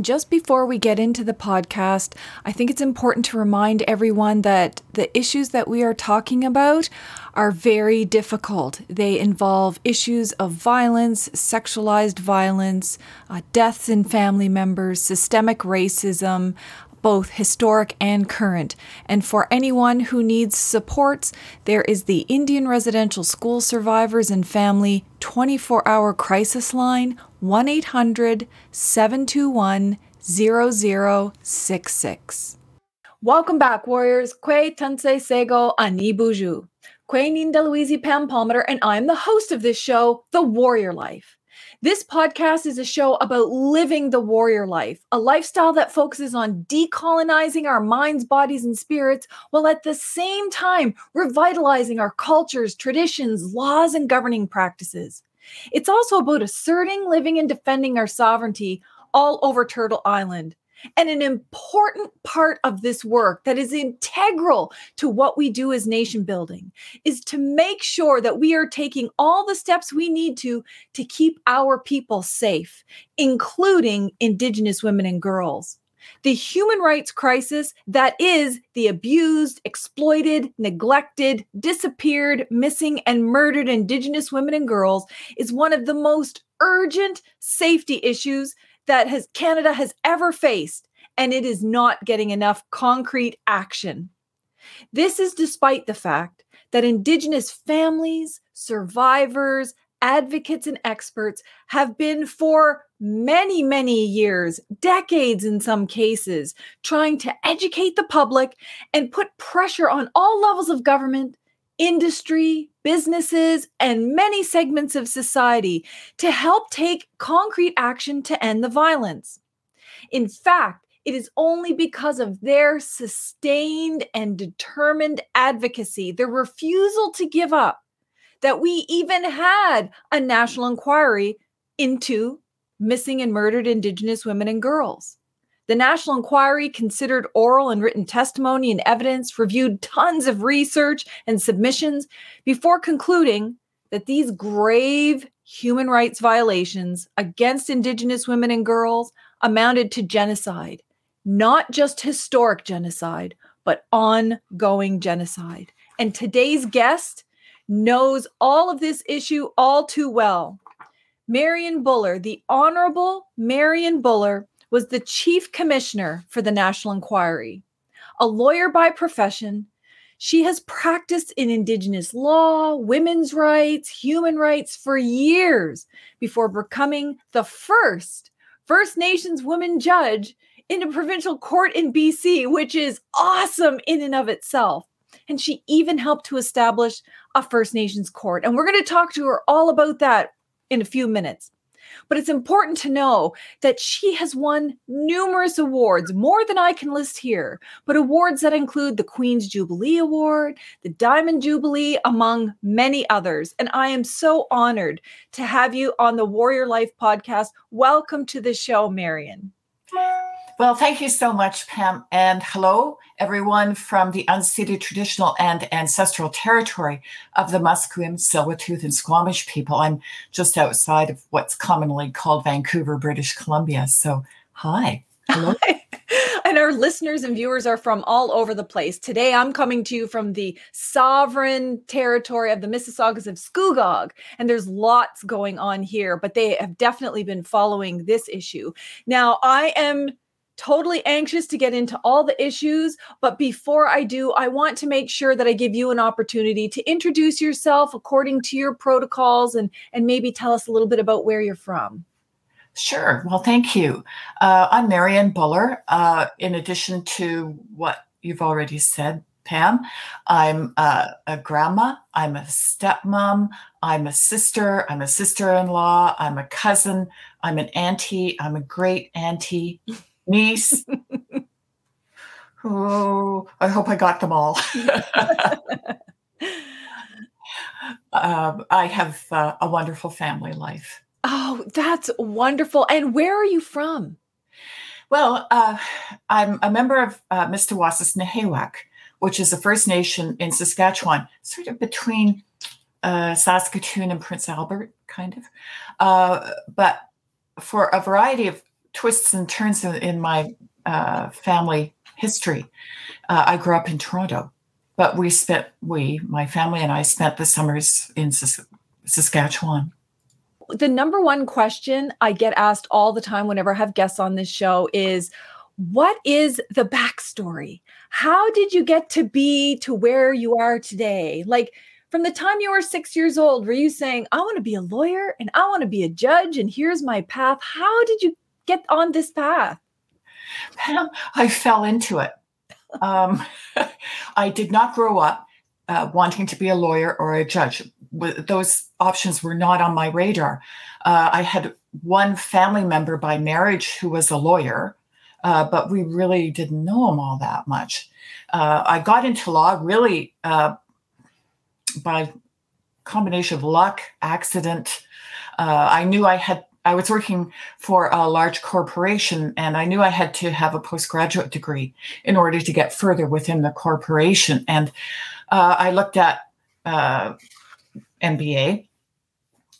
And just before we get into the podcast, I think it's important to remind everyone that the issues that we are talking about are very difficult. They involve issues of violence, sexualized violence, uh, deaths in family members, systemic racism, both historic and current. And for anyone who needs supports, there is the Indian Residential School Survivors and Family 24 hour crisis line 1 800 721 0066. Welcome back, warriors. Kwe Tansei Sego Ani Buju. Kwe Ninda Louise Pam Palmater, and I'm the host of this show, The Warrior Life. This podcast is a show about living the warrior life, a lifestyle that focuses on decolonizing our minds, bodies, and spirits, while at the same time revitalizing our cultures, traditions, laws, and governing practices. It's also about asserting, living, and defending our sovereignty all over Turtle Island. And an important part of this work that is integral to what we do as nation building is to make sure that we are taking all the steps we need to to keep our people safe, including Indigenous women and girls. The human rights crisis that is the abused, exploited, neglected, disappeared, missing, and murdered Indigenous women and girls is one of the most urgent safety issues that has Canada has ever faced and it is not getting enough concrete action. This is despite the fact that indigenous families, survivors, advocates and experts have been for many, many years, decades in some cases, trying to educate the public and put pressure on all levels of government, industry, businesses, and many segments of society to help take concrete action to end the violence. In fact, it is only because of their sustained and determined advocacy, their refusal to give up, that we even had a national inquiry into missing and murdered Indigenous women and girls. The National Inquiry considered oral and written testimony and evidence, reviewed tons of research and submissions before concluding that these grave human rights violations against Indigenous women and girls amounted to genocide, not just historic genocide, but ongoing genocide. And today's guest knows all of this issue all too well. Marion Buller, the Honorable Marion Buller, was the chief commissioner for the National Inquiry. A lawyer by profession, she has practiced in Indigenous law, women's rights, human rights for years before becoming the first First Nations woman judge in a provincial court in BC, which is awesome in and of itself. And she even helped to establish a First Nations court. And we're going to talk to her all about that in a few minutes. But it's important to know that she has won numerous awards, more than I can list here, but awards that include the Queen's Jubilee Award, the Diamond Jubilee, among many others. And I am so honored to have you on the Warrior Life podcast. Welcome to the show, Marion. Well, thank you so much, Pam. And hello, everyone from the unceded traditional and ancestral territory of the Musqueam, Tsleil-Waututh, and Squamish people. I'm just outside of what's commonly called Vancouver, British Columbia. So, hi. Hello. and our listeners and viewers are from all over the place. Today, I'm coming to you from the sovereign territory of the Mississaugas of Scugog. And there's lots going on here, but they have definitely been following this issue. Now, I am totally anxious to get into all the issues. But before I do, I want to make sure that I give you an opportunity to introduce yourself according to your protocols and, and maybe tell us a little bit about where you're from. Sure. Well, thank you. Uh, I'm Marion Buller. Uh, in addition to what you've already said, Pam, I'm uh, a grandma, I'm a stepmom, I'm a sister, I'm a sister in law, I'm a cousin, I'm an auntie, I'm a great auntie niece. oh, I hope I got them all. um, I have uh, a wonderful family life. Oh, that's wonderful. And where are you from? Well, uh, I'm a member of uh, Mistawasis Nêhiyawak, which is a First Nation in Saskatchewan, sort of between uh, Saskatoon and Prince Albert, kind of. Uh, but for a variety of twists and turns in, in my uh, family history. Uh, I grew up in Toronto, but we spent we my family and I spent the summers in Sas- Saskatchewan. The number one question I get asked all the time whenever I have guests on this show is what is the backstory? How did you get to be to where you are today? Like from the time you were six years old, were you saying, I want to be a lawyer and I want to be a judge and here's my path? How did you get on this path? Pam, I fell into it. Um, I did not grow up uh, wanting to be a lawyer or a judge. Those options were not on my radar. Uh, I had one family member by marriage who was a lawyer, uh, but we really didn't know him all that much. Uh, I got into law really uh, by combination of luck, accident. Uh, I knew I had. I was working for a large corporation, and I knew I had to have a postgraduate degree in order to get further within the corporation. And uh, I looked at uh, MBA,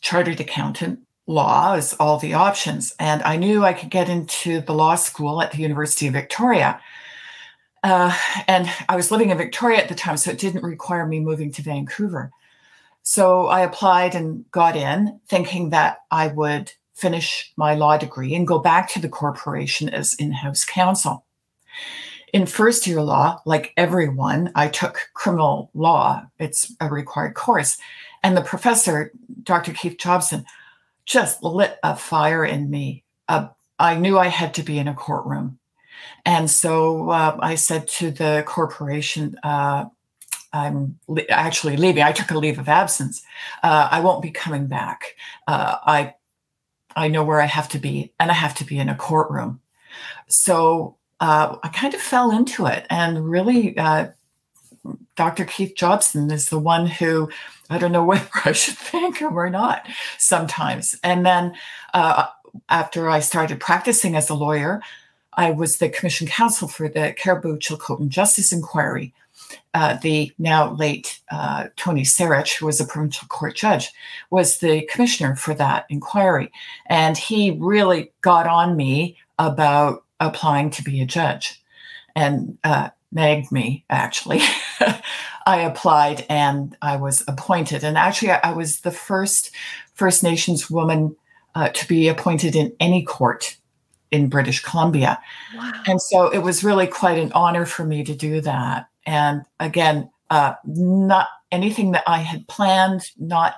chartered accountant, law as all the options, and I knew I could get into the law school at the University of Victoria. Uh, and I was living in Victoria at the time, so it didn't require me moving to Vancouver. So I applied and got in, thinking that I would finish my law degree and go back to the corporation as in house counsel. In first year law, like everyone, I took criminal law, it's a required course. And the professor, Dr. Keith Jobson, just lit a fire in me. Uh, I knew I had to be in a courtroom. And so uh, I said to the corporation, uh, I'm actually leaving. I took a leave of absence. Uh, I won't be coming back. Uh, I I know where I have to be, and I have to be in a courtroom. So uh, I kind of fell into it, and really, uh, Dr. Keith Jobson is the one who I don't know whether I should thank him or not sometimes. And then uh, after I started practicing as a lawyer, I was the commission counsel for the Cariboo Chilcotin Justice Inquiry. Uh, the now late uh, Tony Sarich, who was a provincial court judge, was the commissioner for that inquiry. And he really got on me about applying to be a judge and uh, nagged me, actually. I applied and I was appointed. And actually, I was the first First Nations woman uh, to be appointed in any court in British Columbia. Wow. And so it was really quite an honor for me to do that. And again, uh, not anything that I had planned, not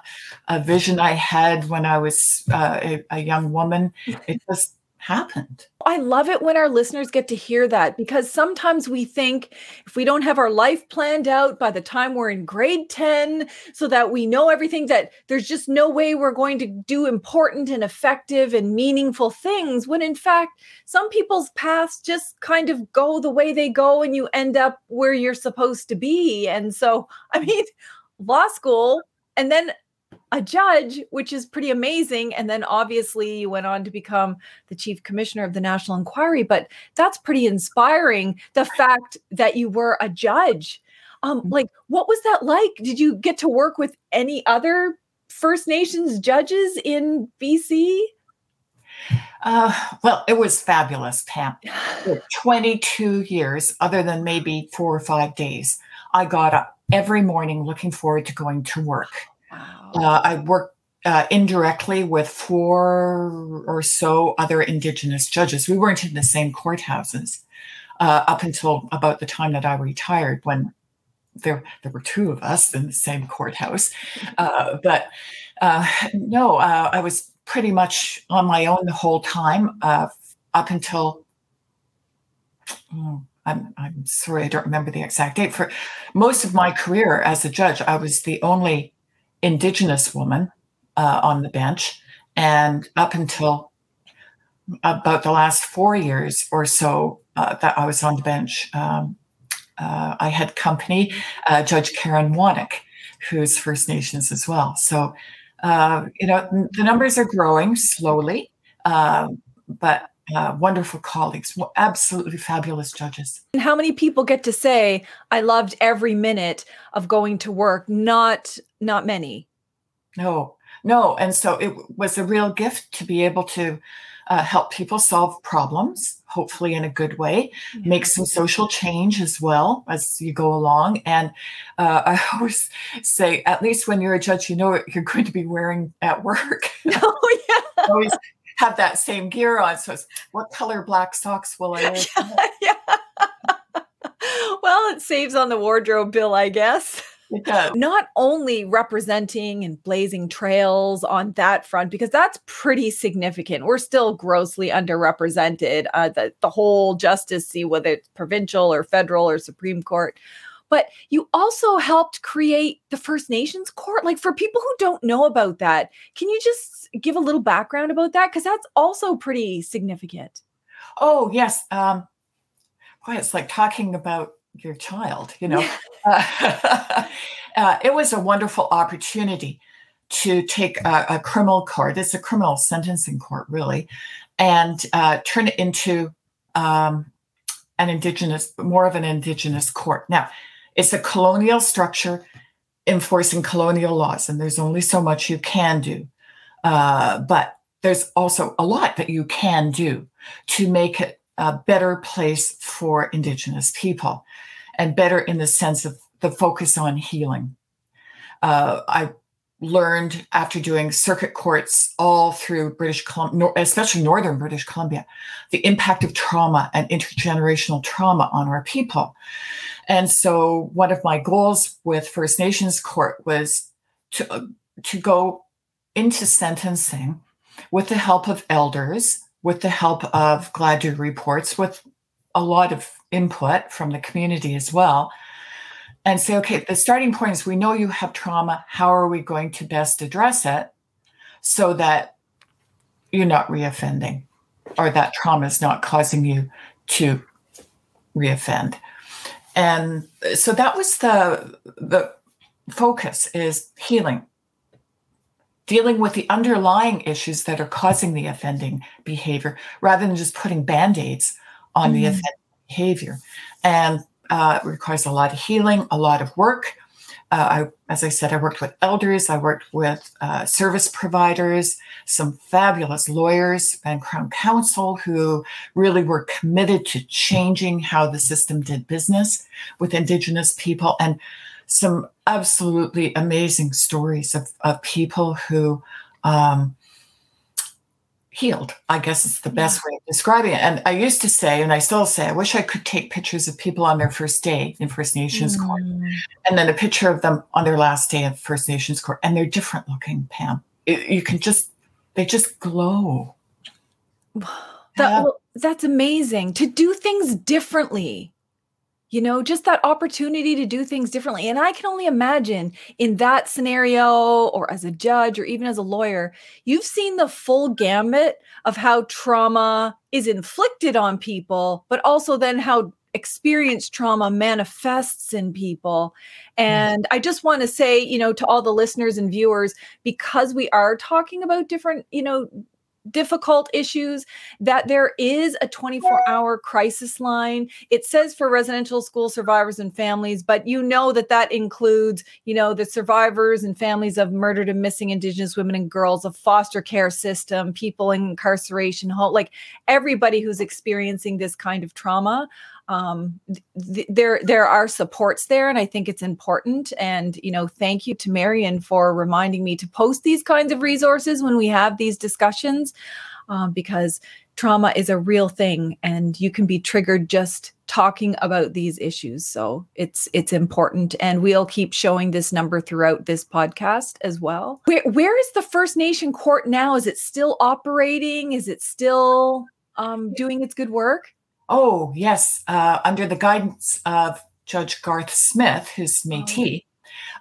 a vision I had when I was uh, a, a, young woman. It just happened. I love it when our listeners get to hear that because sometimes we think if we don't have our life planned out by the time we're in grade 10 so that we know everything that there's just no way we're going to do important and effective and meaningful things when in fact some people's paths just kind of go the way they go and you end up where you're supposed to be. And so I mean law school and then a judge, which is pretty amazing. And then obviously you went on to become the chief commissioner of the National Inquiry. But that's pretty inspiring. The fact that you were a judge. Um, mm. like, what was that like? Did you get to work with any other First Nations judges in BC? Uh, well, it was fabulous, Pam. For 22 years, other than maybe four or five days, I got up every morning looking forward to going to work. Wow. Uh, I worked uh, indirectly with four or so other Indigenous judges. We weren't in the same courthouses uh, up until about the time that I retired, when there there were two of us in the same courthouse. Uh, but uh, no, uh, I was pretty much on my own the whole time up until. Oh, I'm, I'm sorry, I don't remember the exact date. For most of my career as a judge, I was the only Indigenous woman uh, on the bench. And up until about the last four years or so uh, that I was on the bench, um, uh, I had company, uh, Judge Karen Wanick, who's First Nations as well. So, uh, you know, the numbers are growing slowly, um, but uh, wonderful colleagues, absolutely fabulous judges. And how many people get to say, "I loved every minute of going to work"? Not, not many. No, no, and so it was a real gift to be able to uh, help people solve problems, hopefully in a good way, make some social change as well as you go along. And uh, I always say, at least when you're a judge, you know what you're going to be wearing at work. Oh, yeah. always have that same gear on. So, what color black socks will I wear? yeah. well, it saves on the wardrobe bill, I guess. Not only representing and blazing trails on that front, because that's pretty significant. We're still grossly underrepresented. Uh, the, the whole justice, see whether it's provincial or federal or Supreme Court. But you also helped create the First Nations Court. Like for people who don't know about that, can you just give a little background about that? Because that's also pretty significant. Oh, yes. Um, boy, it's like talking about your child, you know. uh, uh, it was a wonderful opportunity to take a, a, criminal court, it's a criminal sentencing court, really, and uh, turn it into um, an indigenous, more of an indigenous court. Now, it's a colonial structure enforcing colonial laws, and there's only so much you can do. Uh, but there's also a lot that you can do to make it a better place for Indigenous people and better in the sense of the focus on healing. Uh, I learned after doing circuit courts all through British Columbia, especially northern British Columbia, the impact of trauma and intergenerational trauma on our people. And so, one of my goals with First Nations Court was to, uh, to go into sentencing with the help of elders with the help of Gladue reports, with a lot of input from the community as well, and say, okay, the starting point is we know you have trauma. How are we going to best address it so that you're not reoffending or that trauma is not causing you to reoffend? And so that was the the focus is healing dealing with the underlying issues that are causing the offending behavior rather than just putting band-aids on mm-hmm. the offending behavior and uh, it requires a lot of healing a lot of work uh, I, as i said i worked with elders i worked with uh, service providers some fabulous lawyers and crown counsel who really were committed to changing how the system did business with indigenous people and some absolutely amazing stories of, of people who um, healed. I guess it's the best way of describing it. And I used to say, and I still say, I wish I could take pictures of people on their first day in First Nations mm. court, and then a picture of them on their last day of First Nations court, and they're different looking, Pam. It, you can just, they just glow. That, yeah. well, that's amazing to do things differently you know, just that opportunity to do things differently. And I can only imagine in that scenario, or as a judge, or even as a lawyer, you've seen the full gambit of how trauma is inflicted on people, but also then how experienced trauma manifests in people. And I just want to say, you know, to all the listeners and viewers, because we are talking about different, you know, difficult issues that there is a 24 hour crisis line. It says for residential school survivors and families but you know that that includes you know the survivors and families of murdered and missing indigenous women and girls a foster care system people in incarceration like everybody who's experiencing this kind of trauma um, th- there there are supports there, and I think it's important. And you know, thank you to Marion for reminding me to post these kinds of resources when we have these discussions, um, because trauma is a real thing, and you can be triggered just talking about these issues. So it's it's important, and we'll keep showing this number throughout this podcast as well. Where where is the First Nation Court now? Is it still operating? Is it still um, doing its good work? Oh, yes. Uh, under the guidance of Judge Garth Smith, who's Metis,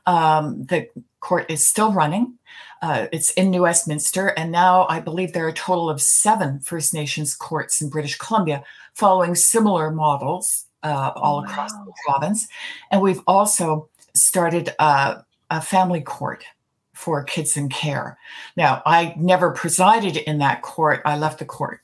oh. um, the court is still running. Uh, it's in New Westminster, and now I believe there are a total of seven First Nations courts in British Columbia following similar models uh, all wow. across the province. And we've also started a, a family court for kids in care. Now, I never presided in that court. I left the court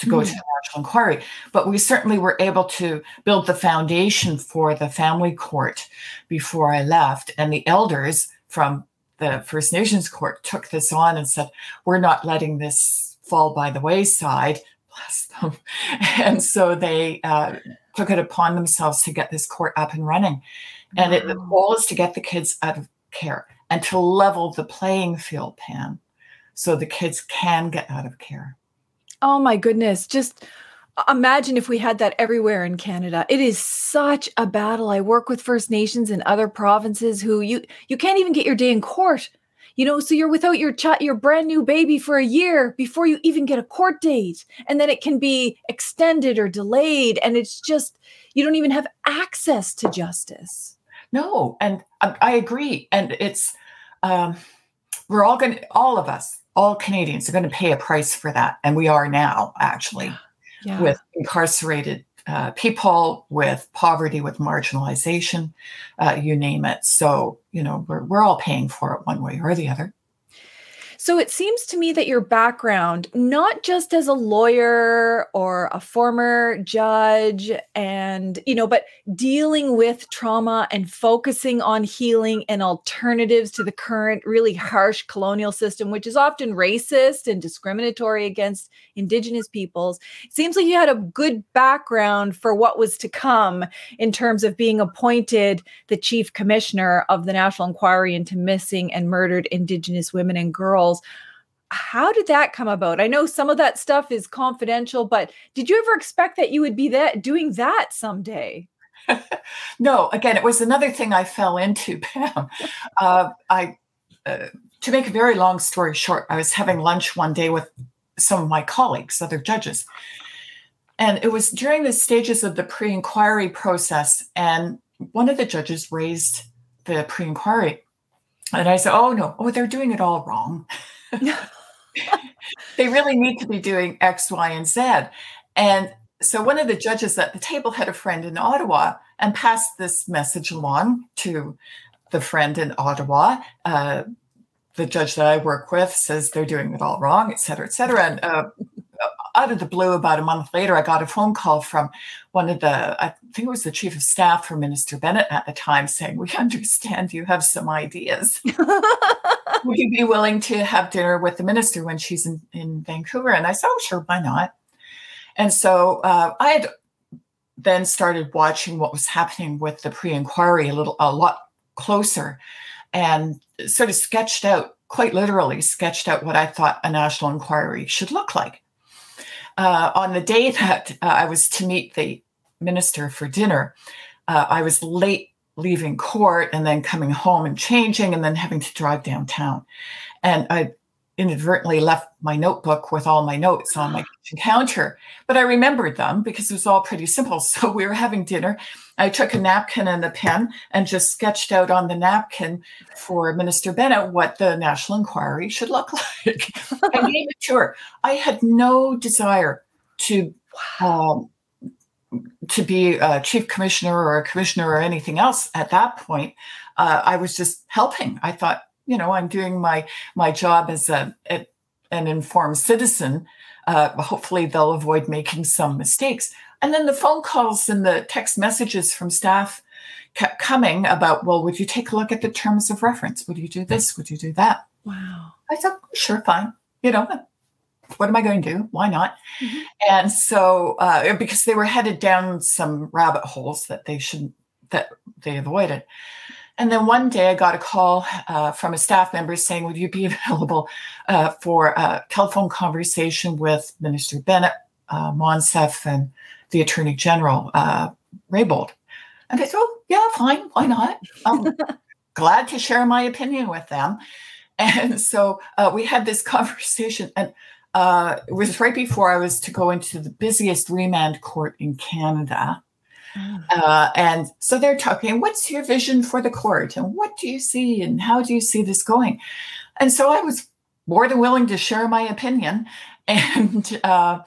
to go mm-hmm. to the national inquiry. But we certainly were able to build the foundation for the family court before I left. And the elders from the First Nations court took this on and said, we're not letting this fall by the wayside. Bless them. And so they uh, took it upon themselves to get this court up and running. And it, the goal is to get the kids out of care and to level the playing field, Pam, so the kids can get out of care. Oh my goodness. Just imagine if we had that everywhere in Canada. It is such a battle. I work with First Nations in other provinces who you you can't even get your day in court. You know, so you're without your ch- your brand new baby for a year before you even get a court date, and then it can be extended or delayed, and it's just you don't even have access to justice. No, and I, I agree, and it's um, we're all going to all of us, all Canadians, are going to pay a price for that, and we are now actually Yeah. with incarcerated uh, people, with poverty, with marginalization, uh, you name it. So, you know, we're, we're all paying for it one way or the other. So it seems to me that your background, not just as a lawyer or a former judge, and, you know, but dealing with trauma and focusing on healing and alternatives to the current really harsh colonial system, which is often racist and discriminatory against Indigenous peoples. Seems like you had a good background for what was to come in terms of being appointed the chief commissioner of the National Inquiry into Missing and Murdered Indigenous Women and Girls. How did that come about? I know some of that stuff is confidential, but did you ever expect that you would be that doing that someday? no, again, it was another thing I fell into, Pam. Uh, I, uh, to make a very long story short, I was having lunch one day with some of my colleagues, other judges, and it was during the stages of the pre-inquiry process, and one of the judges raised the pre-inquiry, and I said, "Oh no, oh they're doing it all wrong. they really need to be doing X, Y, and Z." And so one of the judges at the table had a friend in Ottawa and passed this message along to the friend in Ottawa. Uh, the judge that I work with says they're doing it all wrong, et cetera, et cetera. And uh, out of the blue, about a month later, I got a phone call from one of the, I think it was the chief of staff for Minister Bennett at the time, saying, We understand you have some ideas. Would you be willing to have dinner with the minister when she's in, in Vancouver? And I said, Oh, sure, why not? And so uh, I had then started watching what was happening with the pre-inquiry a little, a lot closer, and sort of sketched out, quite literally, sketched out what I thought a national inquiry should look like. Uh, on the day that uh, I was to meet the minister for dinner, uh, I was late leaving court and then coming home and changing and then having to drive downtown. And I inadvertently left my notebook with all my notes on my kitchen counter, but I remembered them because it was all pretty simple. So we were having dinner. I took a napkin and a pen and just sketched out on the napkin for Minister Bennett what the National Inquiry should look like. I gave it to her. I had no desire to um, to be a chief commissioner or a commissioner or anything else at that point. Uh, I was just helping. I thought, you know, I'm doing my my job as a, a an informed citizen. Uh, hopefully, they'll avoid making some mistakes. And then the phone calls and the text messages from staff kept coming about, well, would you take a look at the terms of reference? Would you do this? Would you do that? Wow. I said, sure, fine. You know, what am I going to do? Why not? Mhm. And so, uh, because they were headed down some rabbit holes that they shouldn't, that they avoided. And then one day I got a call uh, from a staff member saying, Would you be available uh, for a telephone conversation with Minister Bennett, uh, Monsef, and the Attorney General, uh, Raybould? And I said, Oh, yeah, fine. Why not? I'm glad to share my opinion with them. And so uh, we had this conversation, and uh, it was right before I was to go into the busiest remand court in Canada. Uh, and so they're talking, what's your vision for the court? And what do you see? And how do you see this going? And so I was more than willing to share my opinion. And uh,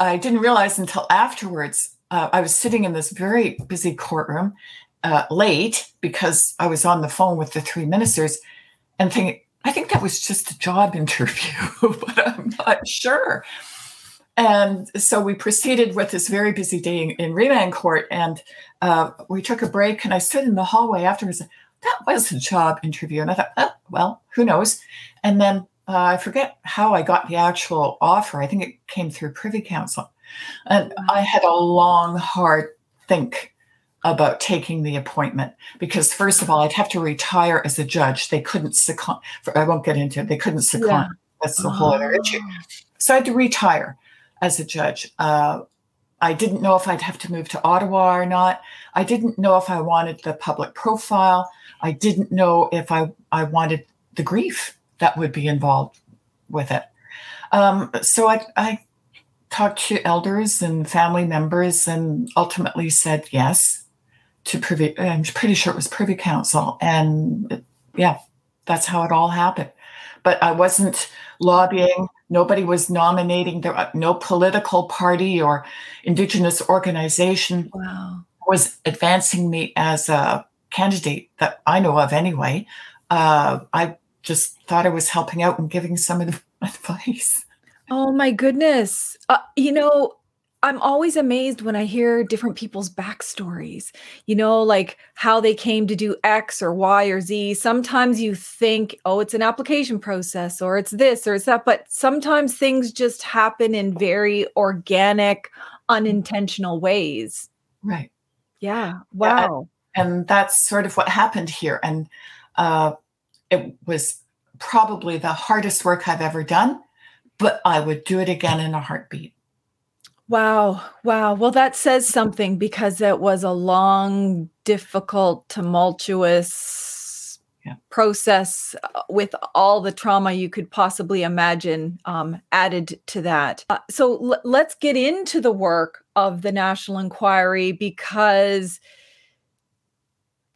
I didn't realize until afterwards, uh, I was sitting in this very busy courtroom uh, late because I was on the phone with the three ministers and thinking, I think that was just a job interview, but I'm not sure. And so we proceeded with this very busy day in, in remand court, and uh, we took a break. And I stood in the hallway afterwards. That was a job interview, and I thought, oh, well, who knows? And then uh, I forget how I got the actual offer. I think it came through Privy Council. And I had a long, hard think about taking the appointment because, first of all, I'd have to retire as a judge. They couldn't second, I won't get into it, they couldn't second. Yeah. That's the whole other issue. Oh. So I had to retire as a judge. Uh, I didn't know if I'd have to move to Ottawa or not. I didn't know if I wanted the public profile. I didn't know if I, I wanted the grief that would be involved with it. Um, so I, I talked to elders and family members and ultimately said yes to privy. I'm pretty sure it was Privy Council. And yeah, that's how it all happened. But I wasn't lobbying. Nobody was nominating. There, no political party or Indigenous organization wow. was advancing me as a candidate that I know of anyway. Uh, I just thought I was helping out and giving some of the advice. Oh my goodness. Uh, you know, I'm always amazed when I hear different people's backstories, you know, like how they came to do X or Y or Z. Sometimes you think, oh, it's an application process or it's this or it's that, but sometimes things just happen in very organic, unintentional ways. Right. Yeah. Wow. Yeah, and, and, that's sort of what happened here. And uh, it was probably the hardest work I've ever done, but I would do it again in a heartbeat. Wow. Wow. Well, that says something because it was a long, difficult, tumultuous yeah. process uh, with all the trauma you could possibly imagine um, added to that. Uh, so l- let's get into the work of the National Inquiry because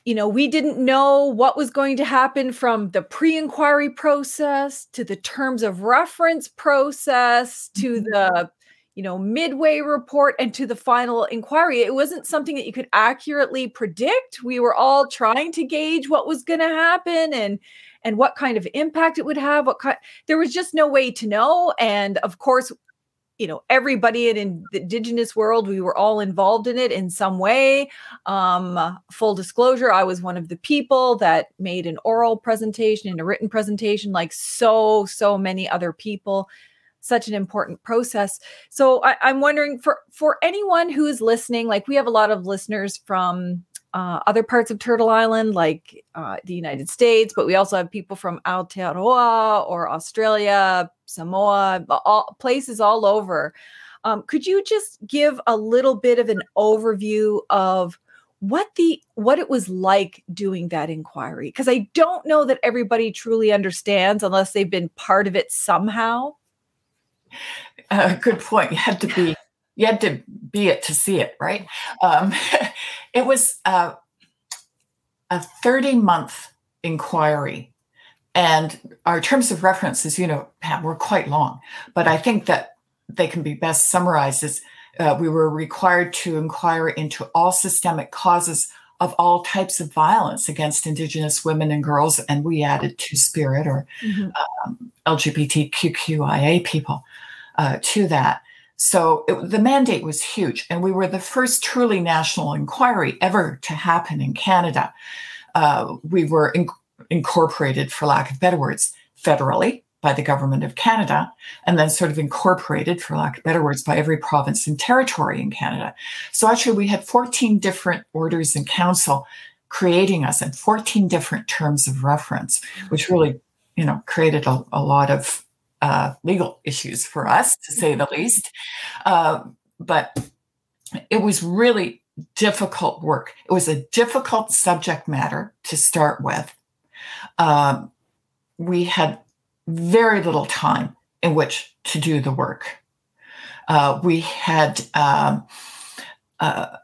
you know, we didn't know what was going to happen from the pre inquiry process to the terms of reference process to mm-hmm. the you know, midway report and to the final inquiry. It wasn't something that you could accurately predict. We were all trying to gauge what was going to happen and and what kind of impact it would have. What kind there was just no way to know. And of course, you know, everybody in the indigenous world, we were all involved in it in some way. Um, full disclosure, I was one of the people that made an oral presentation and a written presentation, like so, so many other people such an important process. So I, am wondering for for anyone who is listening, like we have a lot of listeners from uh, other parts of Turtle Island, like uh, the United States, but we also have people from Aotearoa or Australia, Samoa, all places all over. Um, could you just give a little bit of an overview of what the what it was like doing that inquiry because i don't know that everybody truly understands unless they've been part of it somehow uh, good point. You had to be you had to be it to see it, right? Um, it was uh, a 30 month inquiry. And our terms of reference, as you know, Pam, were quite long. But I think that they can be best summarized as uh, we were required to inquire into all systemic causes of all types of violence against Indigenous women and girls. And we added Two Spirit or mm-hmm. um, LGBTQIA people uh, to that. So it, the mandate was huge, and we were the first truly national inquiry ever to happen in Canada. Uh, we were in, incorporated, for lack of better words, federally by the government of Canada, and then sort of incorporated, for lack of better words, by every province and territory in Canada. So actually, we had 14 different orders in council creating us and 14 different terms of reference, which really, you know, created a, a lot of uh, legal issues for us, to say the least. Uh, but it was really difficult work. It was a difficult subject matter to start with. Um, we had very little time in which to do the work. Uh, we had um, uh,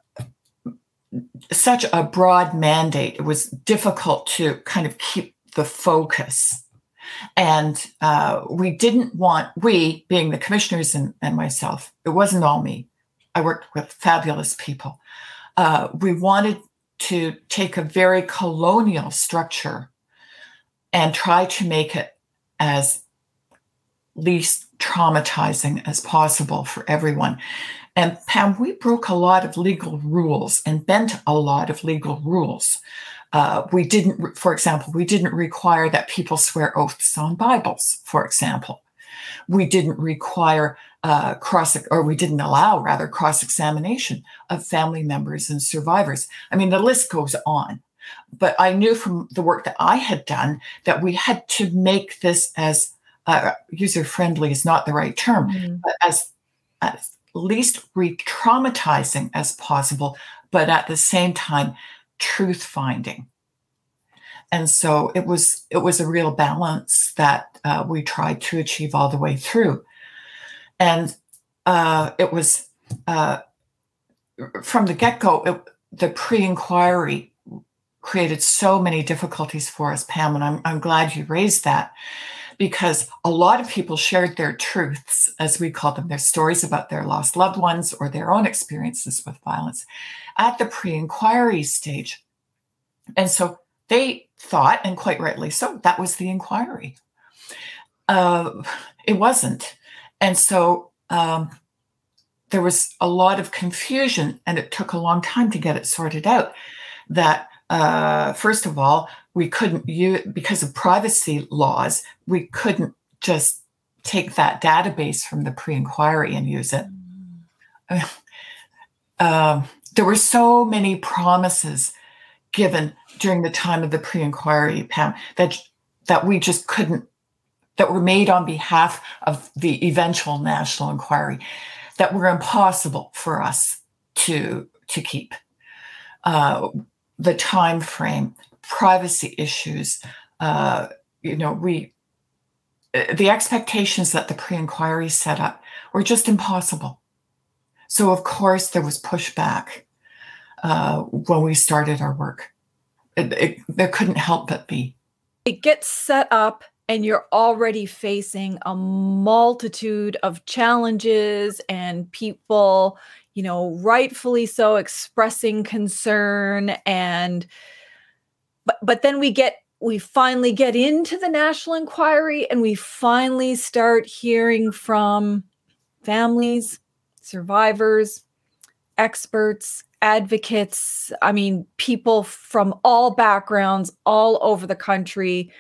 such a broad mandate, it was difficult to kind of keep the focus and uh, we didn't want, we being the commissioners and, and, myself, it wasn't all me. I worked with fabulous people. Uh, we wanted to take a very colonial structure and try to make it as least traumatizing as possible for everyone. And Pam, we broke a lot of legal rules and bent a lot of legal rules. Uh, we didn't, for example, we didn't require that people swear oaths on Bibles, for example. We didn't require uh, cross, or we didn't allow rather cross examination of family members and survivors. I mean, the list goes on. But I knew from the work that I had done that we had to make this as uh, user friendly is not the right term, mm-hmm. but as, as least re traumatizing as possible, but at the same time, truth finding. And so it was it was a real balance that uh, we tried to achieve all the way through, and uh, it was uh, from the get go. The pre inquiry created so many difficulties for us, Pam, and I'm I'm glad you raised that because a lot of people shared their truths, as we call them, their stories about their lost loved ones or their own experiences with violence at the pre inquiry stage. And so they thought, and quite rightly so, that was the inquiry. Uh, it wasn't. And so um, there was a lot of confusion, and it took a long time to get it sorted out. That, uh, first of all, we couldn't use, because of privacy laws, we couldn't just take that database from the pre inquiry and use it. Um, there were so many promises given during the time of the pre-inquiry, Pam, that that we just couldn't that were made on behalf of the eventual national inquiry that were impossible for us to to keep. Uh, the time frame, privacy issues, uh, you know, we the expectations that the pre-inquiry set up were just impossible. So of course there was pushback uh, when we started our work. It, it, there couldn't help but be. It gets set up, and you're already facing a multitude of challenges and people, you know, rightfully so expressing concern. And, but, but then we get we finally get into the national inquiry and we finally start hearing from families, survivors, experts, advocates, I mean, people from all backgrounds, all over the country.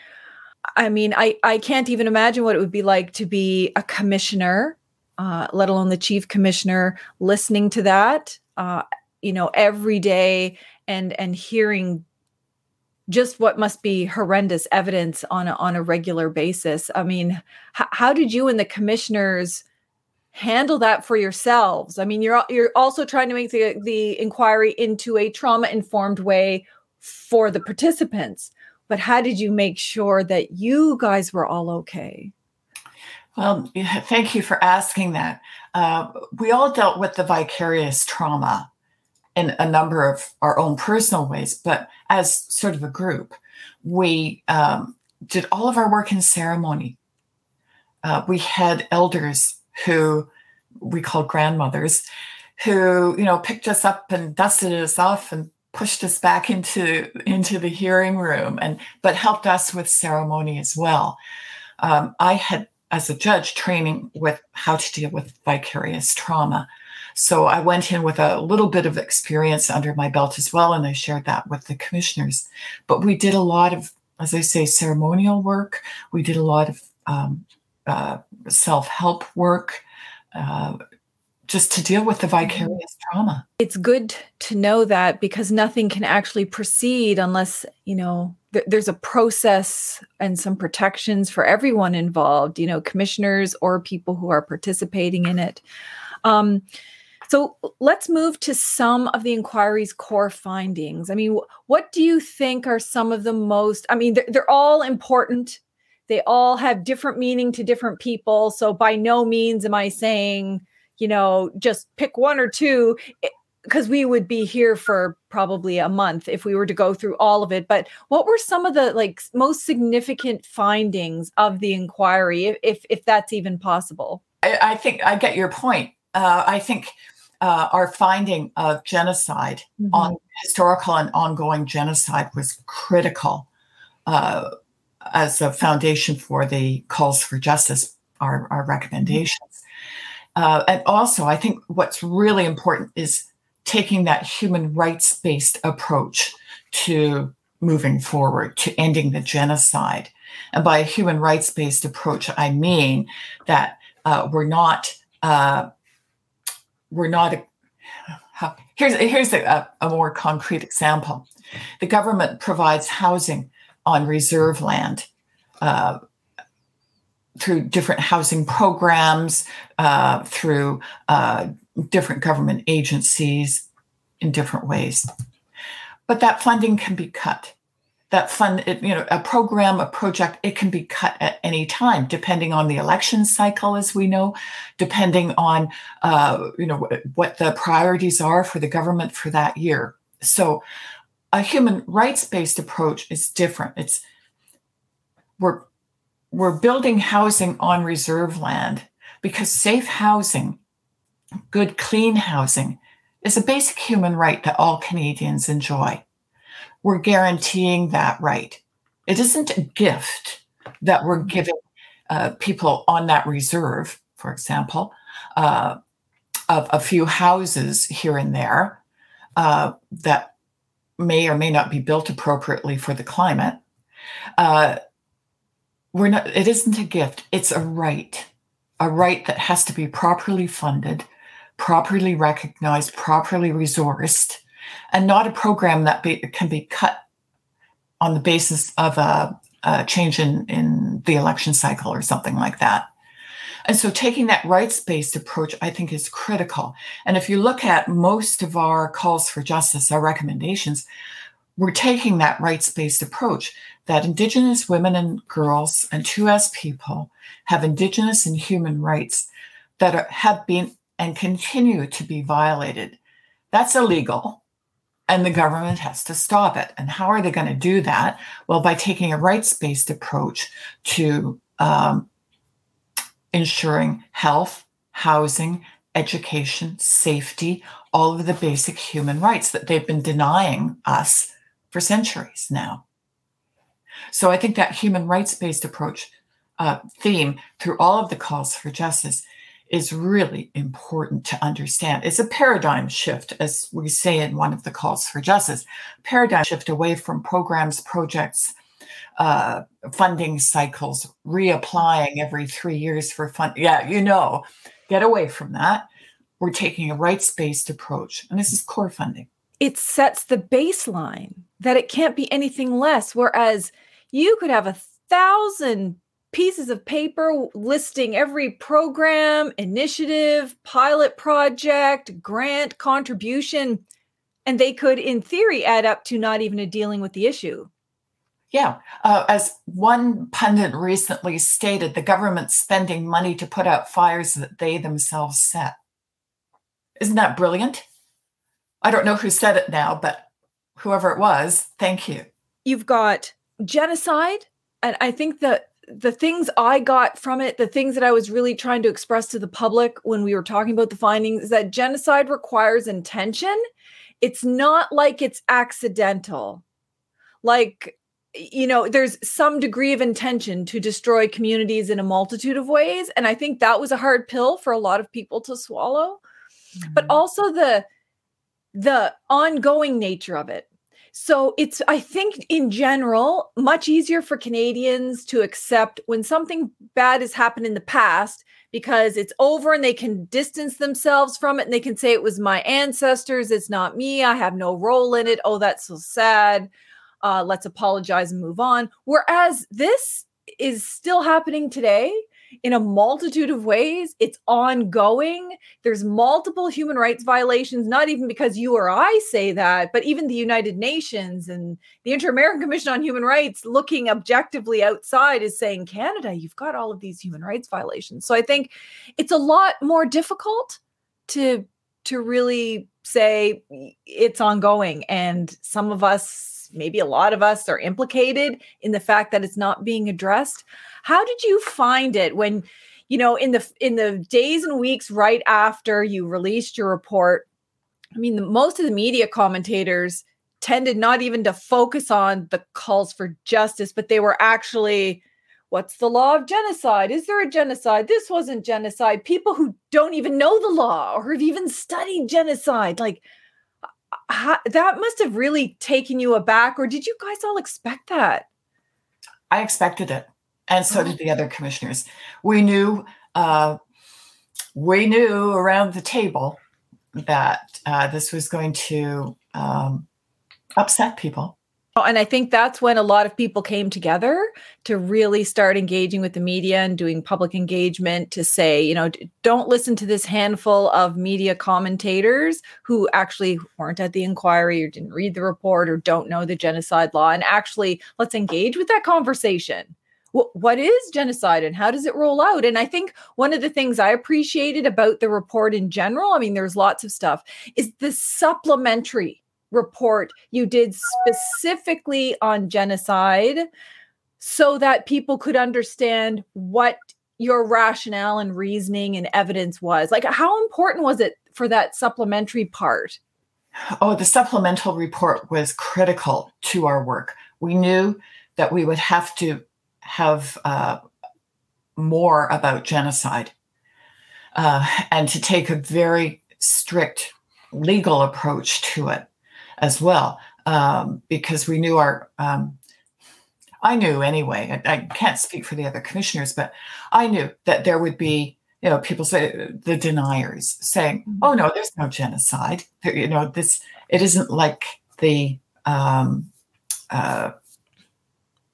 I mean, I, I can't even imagine what it would be like to be a commissioner, uh, let alone the chief commissioner, listening to that, uh, you know, every day and and hearing just what must be horrendous evidence on a, on a regular basis. I mean, h- how did you and the commissioners handle that for yourselves? I mean you're you're also trying to make the the inquiry into a trauma informed way for the participants. But how did you make sure that you guys were all okay? Well thank you for asking that. Uh, we all dealt with the vicarious trauma in a number of our own personal ways but as sort of a group we um, did all of our work in ceremony uh, we had elders who we called grandmothers, who you know picked us up and dusted us off and pushed us back into into the hearing room and but helped us with ceremony as well. Um, I had, as a judge, training with how to deal with vicarious trauma. So I went in with a little bit of experience under my belt as well, and I shared that with the commissioners. But we did a lot of, as I say, ceremonial work. We did a lot of um, uh, self help work, uh, just to deal with the mm-hmm. vicarious trauma. It's good to know that because nothing can actually proceed unless, you know, th- there's a process and some protections for everyone involved, you know, commissioners or people who are participating in it. Um, so let's move to some of the inquiry's core findings. I mean, what do you think are some of the most, I mean, they're, they're all important they all have different meaning to different people. So by no means am I saying, you know, just pick one or two because we would be here for probably a month if we were to go through all of it but what were some of the like most significant findings of the inquiry if if, if that's even possible I, I, think i get your point uh, i think uh, our finding of genocide mm-hmm. on historical and ongoing genocide was critical uh, as a foundation for the calls for justice, our, our recommendations. Uh, and also, I think what's really important is taking that human rights based approach to moving forward to ending the genocide. And by a human rights based approach, I mean that uh, we're not uh, we're not. A, here's here's a, a more concrete example. The government provides housing on reserve land. Uh, through different housing programs, uh, through uh, different government agencies in different ways. But that funding can be cut that fund, you know, a program, a project, it can be cut at any time, depending on the election cycle, as we know, depending on, uh, you know, what the priorities are for the government for that year. So, a human rights-based approach is different. It's we're we're building housing on reserve land because safe housing, good, clean housing, is a basic human right that all Canadians enjoy we're guaranteeing that right. It isn't a gift that we're mm-hmm. giving uh, people on that reserve, for example, uh, of a few houses here and there uh, that may or may not be built appropriately for the climate. Uh, we're not. It isn't a gift. It's a right, a right that has to be properly funded, properly recognized, properly resourced, and not a program that be, can be cut on the basis of a, a change in, in the election cycle or something like that. And so taking that rights based approach, I think, is critical. And if you look at most of our calls for justice, our recommendations, we're taking that rights based approach that Indigenous women and girls and 2S people have Indigenous and human rights that are, have been and continue to be violated. That's illegal and the government has to stop it. And how are they going to do that? Well, by taking a rights based approach to um, ensuring health, housing, education, safety, all of the basic human rights that they've been denying us for centuries now. So I think that human rights based approach uh, theme through all of the calls for justice is really important to understand. It's a paradigm shift, as we say in one of the calls for justice, paradigm shift away from programs, projects, uh, funding cycles, reapplying every three years for fund. Yeah, you know, get away from that. We're taking a rights based approach, and this is core funding. It sets the baseline that it can't be anything less. Whereas you could have a thousand pieces of paper listing every program, initiative, pilot project, grant, contribution, and they could, in theory, add up to not even a dealing with the issue. Yeah. Uh, as one pundit recently stated, the government's spending money to put out fires that they themselves set. Isn't that brilliant? I don't know who said it now, but whoever it was, thank you. You've got genocide. And I think that the things I got from it, the things that I was really trying to express to the public when we were talking about the findings, is that genocide requires intention. It's not like it's accidental. Like, you know, there's some degree of intention to destroy communities in a multitude of ways. And I think that was a hard pill for a lot of people to swallow. Mm-hmm. But also the the ongoing nature of it so it's, I think, in general, much easier for Canadians to accept when something bad has happened in the past because it's over and they can distance themselves from it and they can say it was my ancestors, it's not me, I have no role in it. Oh, that's so sad. Uh, let's apologize and move on. Whereas this is still happening today in a multitude of ways. It's ongoing. There's multiple human rights violations, not even because you or I say that, but even the United Nations and the Inter American Commission on Human Rights, looking objectively outside, is saying, Canada, you've got all of these human rights violations. So I think it's a lot more difficult to to really say it's ongoing and some of us maybe a lot of us are implicated in the fact that it's not being addressed how did you find it when, you know, in the in the days and weeks right after you released your report? I mean, the, most of the media commentators tended not even to focus on the calls for justice, but they were actually what's the law of genocide? Is there a genocide? This wasn't genocide. People who don't even know the law or have even studied genocide. Like, how, that must have really taken you aback, or did you guys all expect that? I expected it, and so did the other commissioners. We knew, uh, we knew around the table that uh, this was going to um, upset people. Oh, and I think that's when a lot of people came together to really start engaging with the media and doing public engagement to say, you know, don't listen to this handful of media commentators who actually weren't at the inquiry or didn't read the report or don't know the genocide law. And actually, let's engage with that conversation. What is genocide and how does it roll out? And I think one of the things I appreciated about the report in general, I mean, there's lots of stuff, is the supplementary report you did specifically on genocide so that people could understand what your rationale and reasoning and evidence was. Like, how important was it for that supplementary part? Oh, the supplemental report was critical to our work. We knew that we would have to have uh, more about genocide uh, and to take a very strict legal approach to it as well um, because we knew our um, i knew anyway I, I, can't speak for the other commissioners but i knew that there would be you know people say the deniers saying mm-hmm. oh no there's no genocide. You know this it isn't like the um, uh,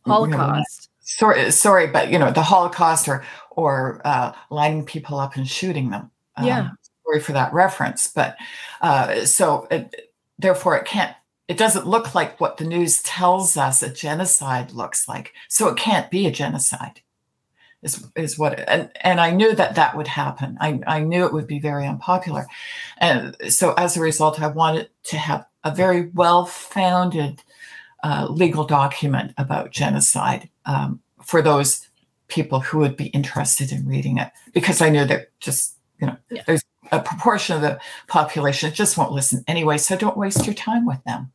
holocaust you know, sorry sorry but you know the holocaust or or uh, lining people up and shooting them yeah. um, sorry for that reference but uh, so it, therefore it can't it doesn't look like what the news tells us a genocide looks like. So it can't be a genocide is, is what and and i knew that that would happen. I, I knew it would be very unpopular. And so as a result i wanted to have a very well founded uh, legal document about genocide um, for those people who would be interested in reading it because i knew that just you know yeah. there's a proportion of the population just won't listen anyway. So don't waste your time with them.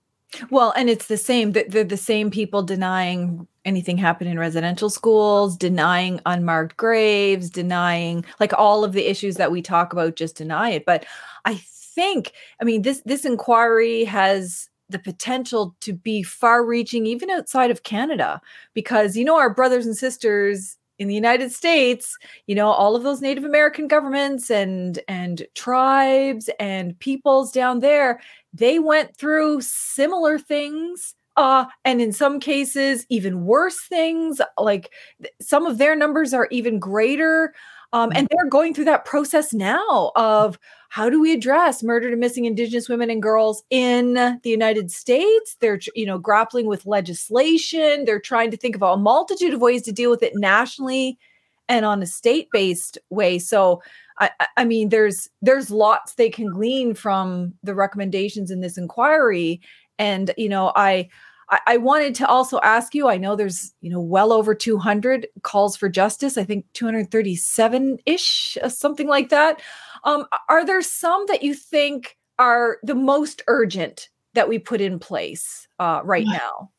Well, and it's the same. that They're the same people denying anything happened in residential schools, denying unmarked graves, denying like all of the issues that we talk about. Just deny it. But I think, I mean, this this inquiry has the potential to be far-reaching, even outside of Canada, because you know our brothers and sisters in the United States, you know, all of those Native American governments and and tribes and peoples down there, they went through similar things uh and in some cases even worse things. Like some of their numbers are even greater um, and they're going through that process now of how do we address murdered and missing indigenous women and girls in the united states? They're you know grappling with legislation. They're trying to think of a multitude of ways to deal with it nationally and on a state based way. So I, I mean there's there's lots they can glean from the recommendations in this inquiry. And you know i I, I wanted to also ask you. I know there's you know well over 200 calls for justice. I think 237 ish, uh, something like that. Um, are there some that you think are the most urgent that we put in place uh, right now?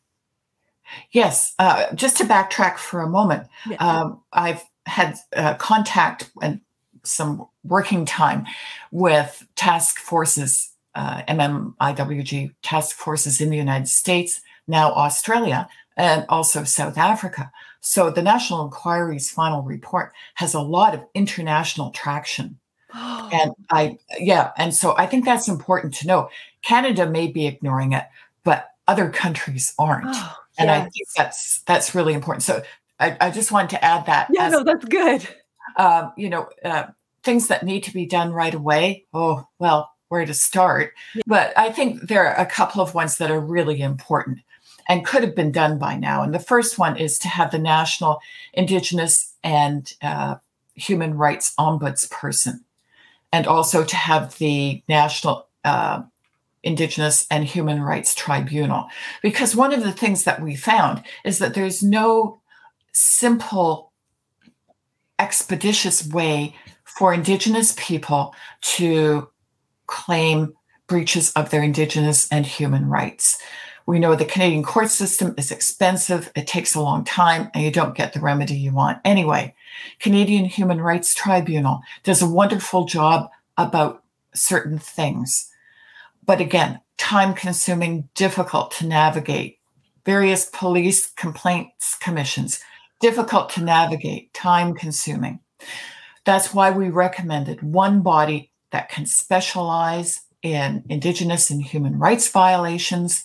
Yes. Uh, just to backtrack for a moment, yeah. um, I've had uh, contact and some working time with task forces, uh, MMIWG task forces in the United States, now Australia, and also South Africa. So the National Inquiry's final report has a lot of international traction. and I, yeah, and so I think that's important to know. Canada may be ignoring it, but other countries aren't. Oh, and yes. I think that's that's really important. So I, I just wanted to add that. Yeah, as, no, that's good. Um, you know, uh, things that need to be done right away. Oh, well, where to start? But I think there are a couple of ones that are really important and could have been done by now. And the first one is to have the National Indigenous and uh, Human Rights Ombudsperson, and also to have the National uh, Indigenous and Human Rights Tribunal. Because one of the things that we found is that there's no simple, expeditious way for Indigenous people to claim breaches of their Indigenous and human rights. We know the Canadian court system is expensive, it takes a long time, and you don't get the remedy you want. Anyway, Canadian Human Rights Tribunal does a wonderful job about certain things. But again, time consuming, difficult to navigate. Various police complaints commissions, difficult to navigate, time consuming. That's why we recommended one body that can specialize in Indigenous and human rights violations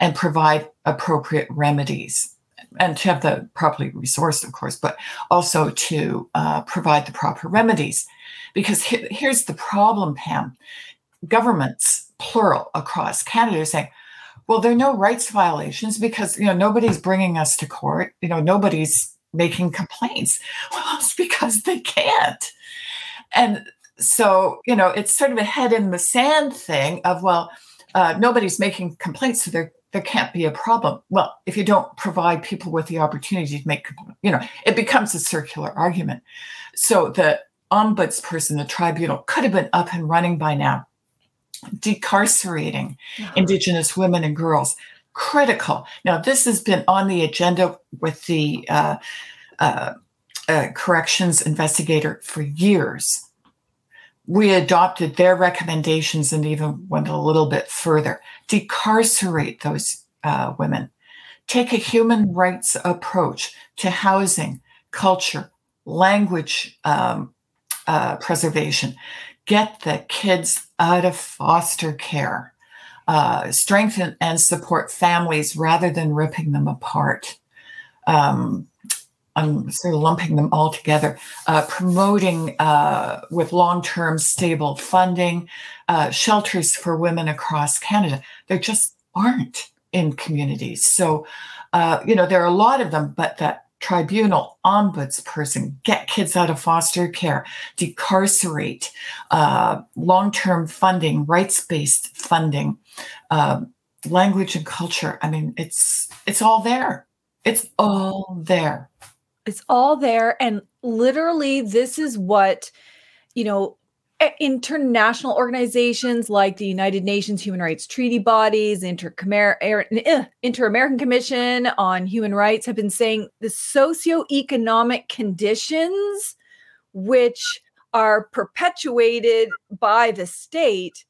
and provide appropriate remedies. And to have the properly resourced, of course, but also to uh, provide the proper remedies. Because he- here's the problem, Pam governments, plural, across Canada, are saying, well, there are no rights violations because you know nobody's bringing us to court. You know, nobody's making complaints. Well, it's because they can't. And so, you know, it's sort of a head in the sand thing of, well, uh, nobody's making complaints, so there there can't be a problem. Well, if you don't provide people with the opportunity to make, you know, it becomes a circular argument. So the ombudsperson, the tribunal, could have been up and running by now decarcerating Indigenous women and girls. Critical. Now, this has been on the agenda with the uh, uh, uh, corrections investigator for years. We adopted their recommendations and even went a little bit further. Decarcerate those uh, women. Take a human rights approach to housing, culture, language um, uh, preservation get the kids out of foster care, uh, strengthen and support families rather than ripping them apart. Um, I'm sort of lumping them all together, uh, promoting uh, with long term stable funding uh, shelters for women across Canada. There just aren't in communities. So, uh, you know, there are a lot of them, but that tribunal, ombudsperson, get kids out of foster care, decarcerate, uh, long term funding, rights based funding, uh, language and culture. I mean, it's it's all there. It's all there. It's all there, and literally, this is what you know international organizations like the United Nations Human Rights Treaty bodies, eh, Inter-American Commission on Human Rights have been saying the socioeconomic conditions which are perpetuated by the state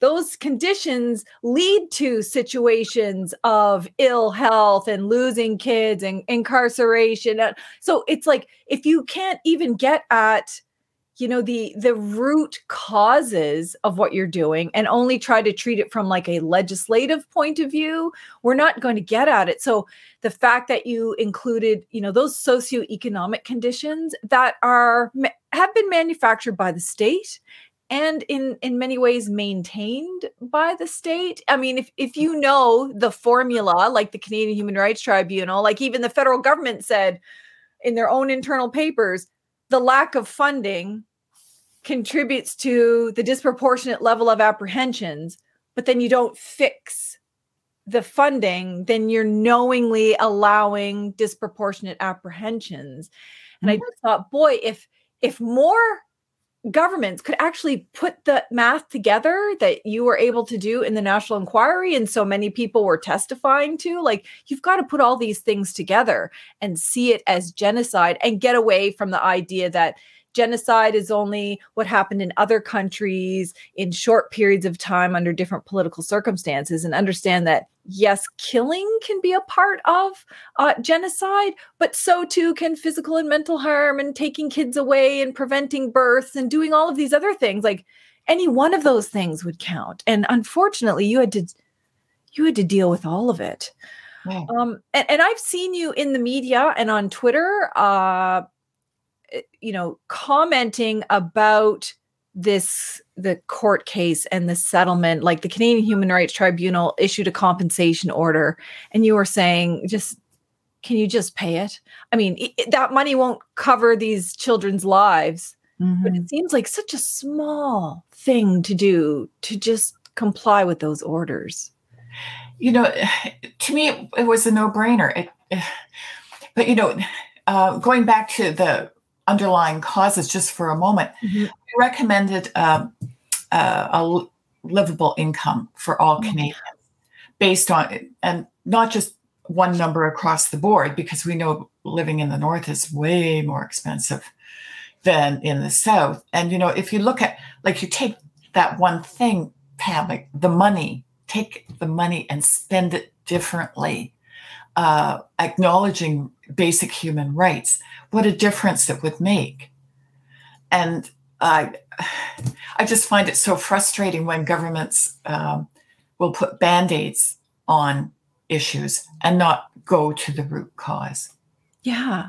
those conditions lead to situations of ill health and losing kids and incarceration. Uh, so it's like if you can't even get at you know the the root causes of what you're doing and only try to treat it from like a legislative point of view we're not going to get at it. So the fact that you included you know those socioeconomic conditions that are have been manufactured by the state and in in many ways maintained by the state i mean if if you know the formula like the canadian human rights tribunal like even the federal government said in their own internal papers the lack of funding contributes to the disproportionate level of apprehensions, but then you don't fix the funding, then you're knowingly allowing disproportionate apprehensions. And mm-hmm. I just thought, boy, if if more governments could actually put the math together that you were able to do in the national inquiry and so many people were testifying to like you've got to put all these things together and see it as genocide and get away from the idea that genocide is only what happened in other countries in short periods of time under different political circumstances and understand that yes killing can be a part of uh, genocide but so too can physical and mental harm and taking kids away and preventing births and doing all of these other things. Like any one of those things would count. And unfortunately you had to you had to deal with all of it. Um, and, and, I've seen you in the media and on Twitter uh, you know, commenting about this the court case and the settlement like the Canadian Human Rights Tribunal issued a compensation order and you were saying just can you just pay it i mean it, that money won't cover these children's lives mm-hmm. but it mm-hmm. seems like such a small thing to do to just comply with those orders you know to me it was a no-brainer it, eh, but you know uh, going back to the underlying causes just for a moment, mm-hmm. we recommended um, uh, a livable income for all mm-hmm. Canadians based on, and not just one number across the board, because we know living in the North is way more expensive than in the South. And, you know, if you look at, like, you take that one thing, Pam, like the money take the money and spend it differently, uh, acknowledging basic human rights, what a difference it would make. And I, I just find it so frustrating when governments um, will put band aids on issues and not go to the root cause. Yeah,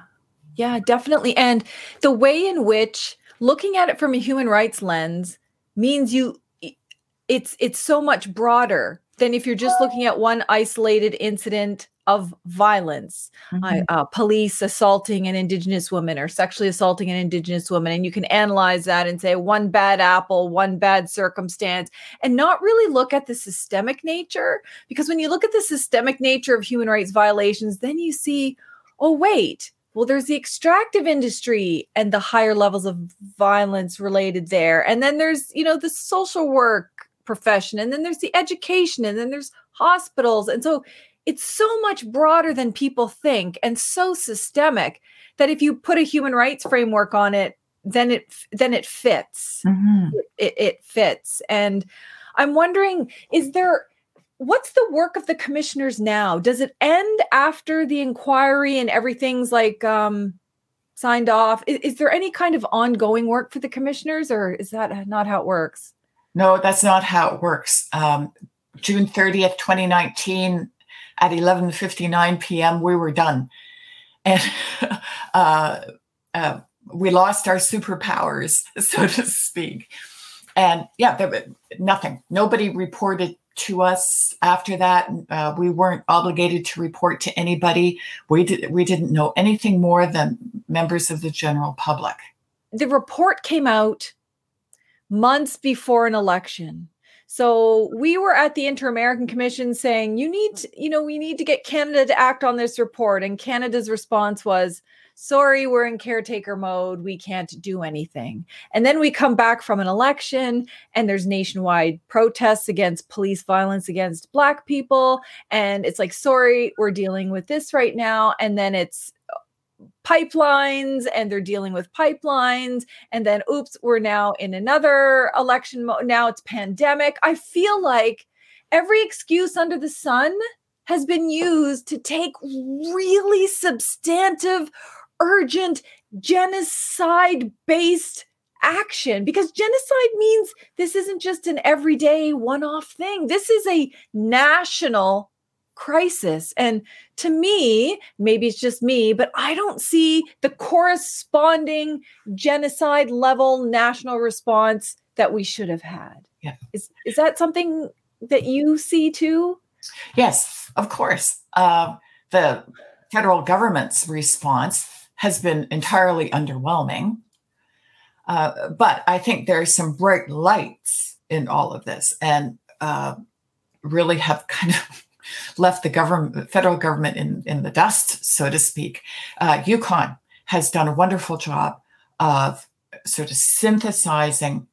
yeah, definitely. And the way in which looking at it from a human rights lens means you it's it's so much broader than if you're just looking at one isolated incident of violence mm-hmm. uh, police assaulting an indigenous woman or sexually assaulting an indigenous woman and you can analyze that and say one bad apple one bad circumstance and not really look at the systemic nature because when you look at the systemic nature of human rights violations then you see oh wait well there's the extractive industry and the higher levels of violence related there and then there's you know the social work profession and then there's the education and then there's hospitals and so it's so much broader than people think and so systemic that if you put a human rights framework on it then it then it fits. Mm-hmm. it, it fits. And i'm wondering is there what's the work of the commissioners now? Does it end after the inquiry and everything's like um signed off? Is, is, there any kind of ongoing work for the commissioners or is that not how it works? No that's not how it works. Um, june 30th 2019 at 11:59 p.m. we were done, and uh, uh, we lost our superpowers, so to speak. And yeah, there, was nothing. Nobody reported to us after that. Uh, we weren't obligated to report to anybody. We did. We didn't know anything more than members of the general public. The report came out months before an election so we were at the Inter-American Commission saying, you need, mm. to, you know, we need to get Canada to act on this report. And Canada's response was, sorry, we're in caretaker mode. We can't do anything. And then we come back from an election and there's nationwide protests against police violence against Black people. And it's like, sorry, we're dealing with this right now. And then it's pipelines and they're dealing with pipelines and then oops we're now in another election mode now it's pandemic. I feel like every excuse under the sun has been used to take really substantive urgent genocide based action because genocide means this isn't just an everyday one off thing. This is a national crisis. And to me, maybe it's just me, but I don't see the corresponding genocide level national response that we should have had. Yeah. Is is that something that you see too? Yes, of course. Uh, the federal government's response has been entirely underwhelming. Uh, but I think there are some bright lights in all of this and uh, really have kind of left the government, federal government in, in the dust, so to speak. Uh, Yukon has done a wonderful job of sort of synthesizing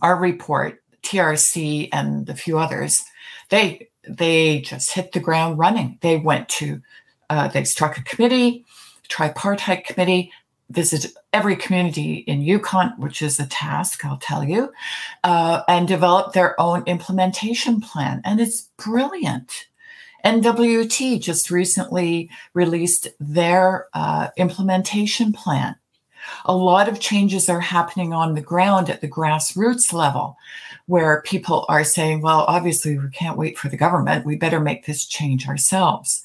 our report, TRC and a few others. They they just hit the ground running. They went to uh, they struck a committee, tripartite committee, visited every community in Yukon, which is a task, I'll tell you, uh, and developed their own implementation plan. And it's brilliant. NWT just recently released their uh, implementation plan. A lot of changes are happening on the ground at the grassroots level where people are saying, well, obviously, we can't wait for the government. We better make this change ourselves.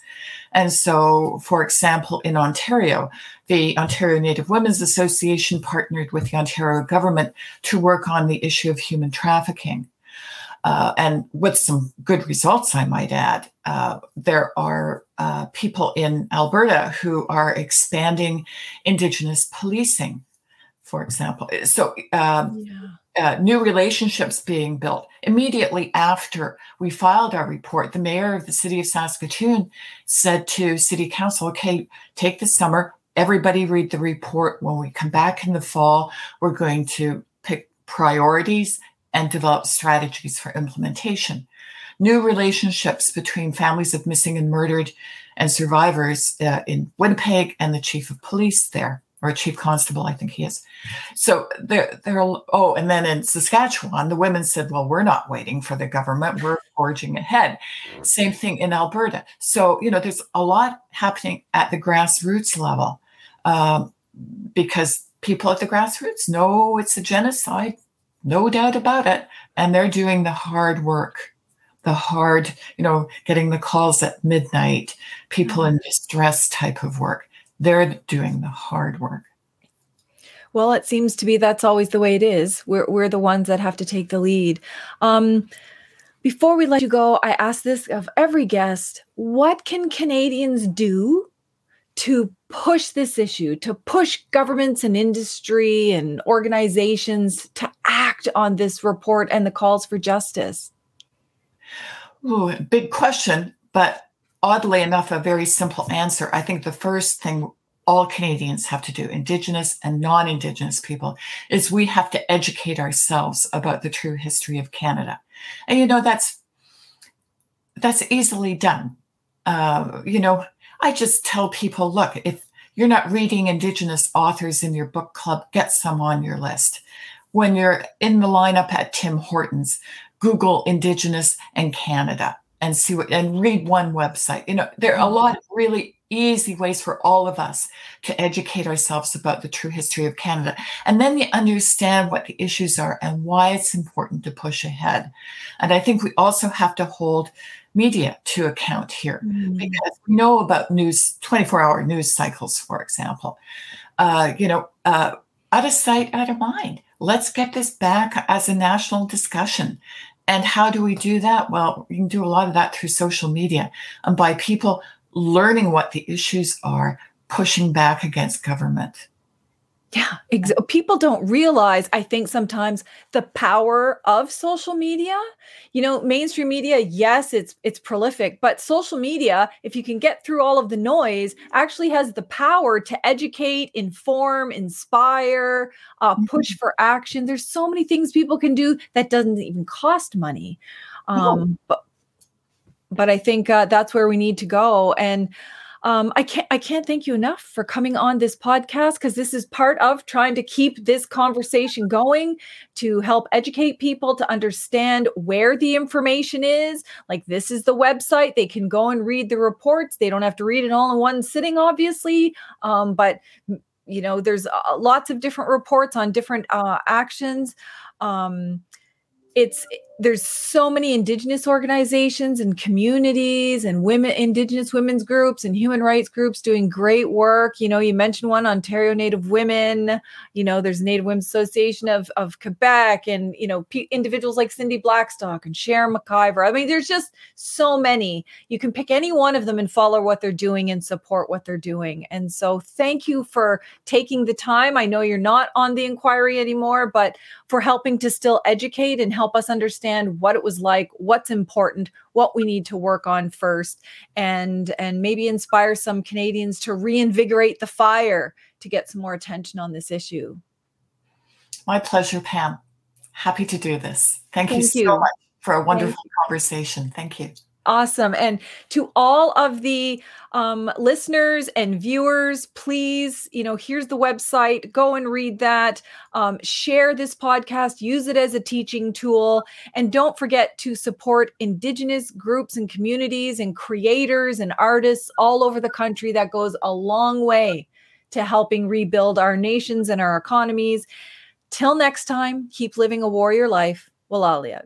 And so, for example, in Ontario, the Ontario Native Women's Association partnered with the Ontario government to work on the issue of human trafficking uh, and with some good results, I might add. Uh, there are uh, people in Alberta who are expanding Indigenous policing, for example. So, um, yeah. Uh, new relationships being built. Immediately after we filed our report, the mayor of the city of Saskatoon said to city council, okay, take the summer, everybody read the report. When we come back in the fall, we're going to pick priorities and develop strategies for implementation. New relationships between families of missing and murdered and survivors uh, in Winnipeg and the chief of police there. or chief constable, I think he is. So they're, they're, oh, and then in Saskatchewan, the women said, well, we're not waiting for the government, we're forging ahead. Same thing in Alberta. So, you know, there's a lot happening at the grassroots level um, because people at the grassroots know it's a genocide, no doubt about it. And they're doing the hard work the hard, you know, getting the calls at midnight, people mm-hmm. in distress type of work. They're doing the hard work. Well, it seems to be that's always the way it is. We're, we're the ones that have to take the lead. Um, before we let you go, I ask this of every guest what can Canadians do to push this issue, to push governments and industry and organizations to act on this report and the calls for justice? Ooh, big question, but oddly enough, a very simple answer. I think the first thing all Canadians have to do, Indigenous and non Indigenous people, is we have to educate ourselves about the true history of Canada. And, you know, that's that's easily done. Uh, you know, I just tell people look, if you're not reading Indigenous authors in your book club, get some on your list. When you're in the lineup at Tim Hortons, Google Indigenous and Canada and see what and read one website. You know, there are a lot of really easy ways for all of us to educate ourselves about the true history of Canada. And then you understand what the issues are and why it's important to push ahead. And I think we also have to hold media to account here mm-hmm. because we know about news, 24 hour news cycles, for example. Uh, you know, uh, out of sight, out of mind. Let's get this back as a national discussion. And how do we do that? Well, you can do a lot of that through social media and by people learning what the issues are, pushing back against government. Yeah, ex- people don't realize, I think sometimes the power of social media. You know, mainstream media, yes, it's it's prolific, but social media, if you can get through all of the noise, actually has the power to educate, inform, inspire, uh, push mm-hmm. for action. There's so many things people can do that doesn't even cost money. Um, but but I think uh, that's where we need to go and um, I can't I can't thank you enough for coming on this podcast because this is part of trying to keep this conversation going to help educate people to understand where the information is. Like this is the website; they can go and read the reports. They don't have to read it all in one sitting, obviously, um, but you know there's uh, lots of different reports on different uh, actions. Um, it's there's so many indigenous organizations and communities and women indigenous women's groups and human rights groups doing great work. You know you mentioned one ontario native women you know there's native women's association of, of quebec and you know p- individuals like cindy blackstock and sharon mcivor. I mean there's just so many. You can pick any one of them and follow what they're doing and support what they're doing. And so thank you for taking the time. I know you're not on the inquiry anymore but for helping to still educate and help us understand what it was like, what's important, what we need to work on first, and and maybe inspire some Canadians to reinvigorate the fire to get some more attention on this issue. My pleasure, Pam. Happy to do this. Thank, Thank you, you so much for a wonderful conversation. Thank you. Awesome. And to all of the um, listeners and viewers, please, you know, here's the website. Go and read that. Um, share this podcast, use it as a teaching tool. And don't forget to support Indigenous groups and communities and creators and artists all over the country. That goes a long way to helping rebuild our nations and our economies. Till next time, keep living a warrior life. Walalia.